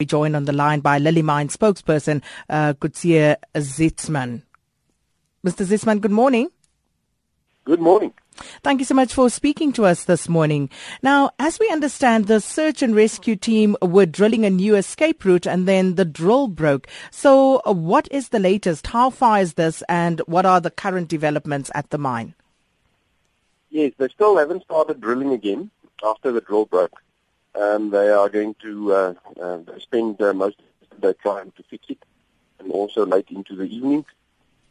We joined on the line by Lily Mine spokesperson, uh, Coetzee Zietsman. Mr. Zietsman, good morning. Good morning. Thank you so much for speaking to us this morning. Now, as we understand, the search and rescue team were drilling a new escape route and then the drill broke. So, uh, what is the latest? How far is this and what are the current developments at the mine? Yes, they still haven't started drilling again after the drill broke. Um, they are going to uh, uh, spend uh, most of their time to fix it, and also late into the evening.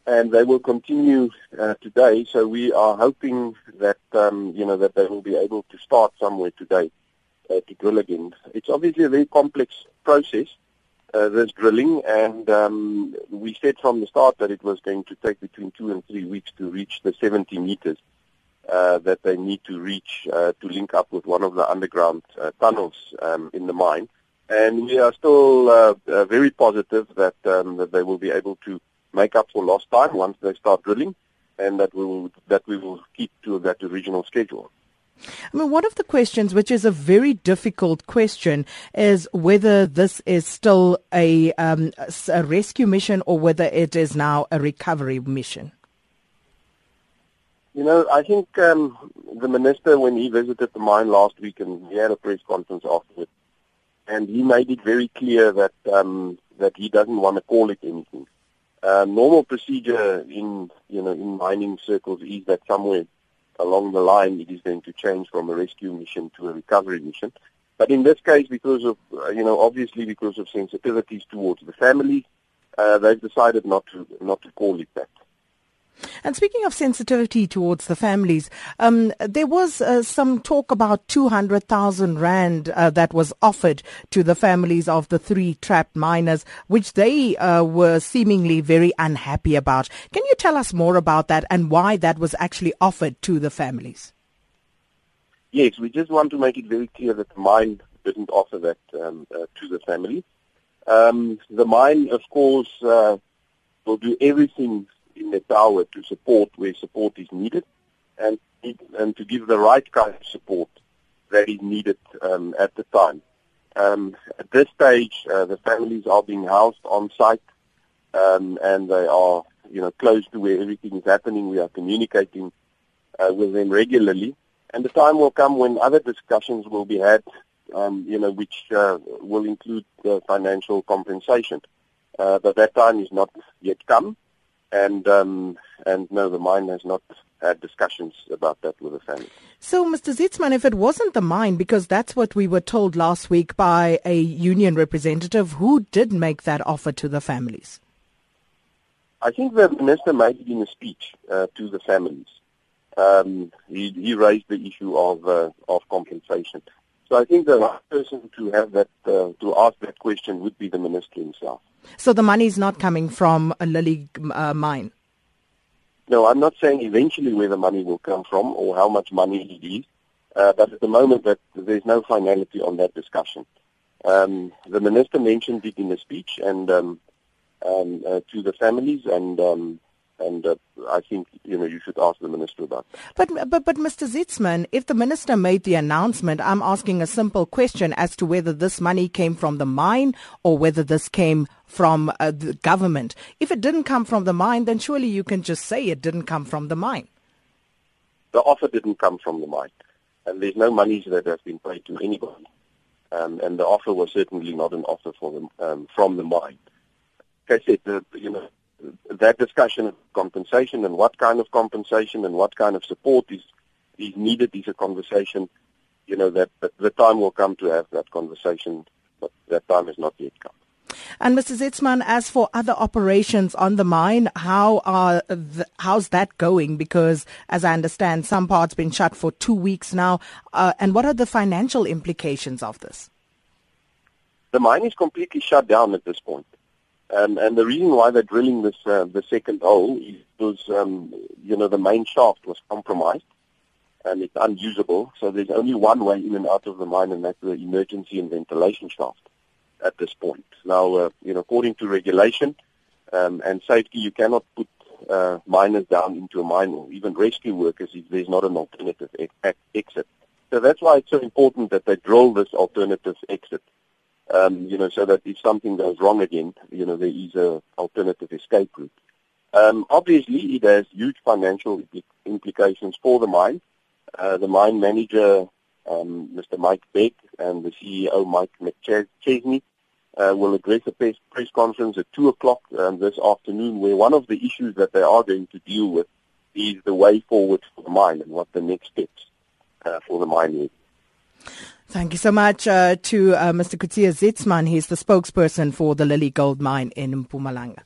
And they will continue uh, today. So we are hoping that um, you know that they will be able to start somewhere today uh, to drill again. It's obviously a very complex process. Uh, this drilling, and um, we said from the start that it was going to take between two and three weeks to reach the 70 meters uh, that they need to reach uh, to link up with one of the underground uh, tunnels um, in the mine. And we are still uh, uh, very positive that, um, that they will be able to make up for lost time once they start drilling, and that we will that we will keep to that original schedule. I mean, one of the questions, which is a very difficult question, is whether this is still a, um, a rescue mission or whether it is now a recovery mission. You know, I think um, the minister, when he visited the mine last week, and he had a press conference afterwards, and he made it very clear that um, that he doesn't want to call it anything. Uh, normal procedure in you know in mining circles is that somewhere along the line it is going to change from a rescue mission to a recovery mission. But in this case, because of uh, you know obviously because of sensitivities towards the family, uh, they've decided not to not to call it that. And speaking of sensitivity towards the families, um, there was uh, some talk about 200,000 Rand uh, that was offered to the families of the three trapped miners, which they uh, were seemingly very unhappy about. Can you tell us more about that and why that was actually offered to the families? Yes, we just want to make it very clear that the mine didn't offer that um, uh, to the family. Um, the mine, of course, uh, will do everything in tower to support where support is needed and and to give the right kind of support that is needed um, at the time. Um, at this stage, uh, the families are being housed on site um, and they are, you know, close to where everything is happening. We are communicating uh, with them regularly, and the time will come when other discussions will be had, um, you know, which uh, will include financial compensation. Uh, but that time is not yet come. And um, and no, the mine has not had discussions about that with the family. So, Mr. Zietsman, if it wasn't the mine, because that's what we were told last week by a union representative, who did make that offer to the families? I think the minister made it in a speech uh, to the families. Um, he, he, raised the issue of uh, of compensation. So I think the right person to have that uh, to ask that question would be the minister himself. So the money is not coming from a Lily uh, mine? No, I'm not saying eventually where the money will come from or how much money it is, uh, but at the moment that there's no finality on that discussion. Um, the minister mentioned it in a speech and um, um, uh, to the families, and um, and uh, I think you know you should ask the minister about that. But but but Mr. Zietsman, if the minister made the announcement, I'm asking a simple question as to whether this money came from the mine or whether this came from uh, the government. If it didn't come from the mine, then surely you can just say it didn't come from the mine. The offer didn't come from the mine, and there's no monies that have been paid to anybody. Um, and the offer was certainly not an offer for them um, from the mine. Like I said, the, you know, that discussion of compensation and what kind of compensation and what kind of support is is needed is a conversation, you know, that, that the time will come to have that conversation, but that time has not yet come. And Mr. Zietsman, as for other operations on the mine, how are the, how's that going? Because, as I understand, some parts been shut for two weeks now. Uh, and what are the financial implications of this? The mine is completely shut down at this point. Um, and the reason why they're drilling this uh, the second hole is because um, you know the main shaft was compromised and it's unusable. So there's only one way in and out of the mine, and that's the emergency and ventilation shaft at this point. Now, uh, you know, according to regulation um, and safety, you cannot put uh, miners down into a mine or even rescue workers if there's not an alternative exit. So that's why it's so important that they drill this alternative exit um, you know, so that if something goes wrong again, you know, there is a alternative escape route. Um, obviously, it has huge financial implications for the mine. Uh, the mine manager, um, Mr. Mike Beck, and the CEO, Mike McChesney, uh, will address a press, press conference at 2 o'clock um, this afternoon where one of the issues that they are going to deal with is the way forward for the mine and what the next steps uh, for the mine is. Thank you so much uh, to uh, Mr. Coetzee Zietsman. He's the spokesperson for the Lily Gold Mine in Mpumalanga.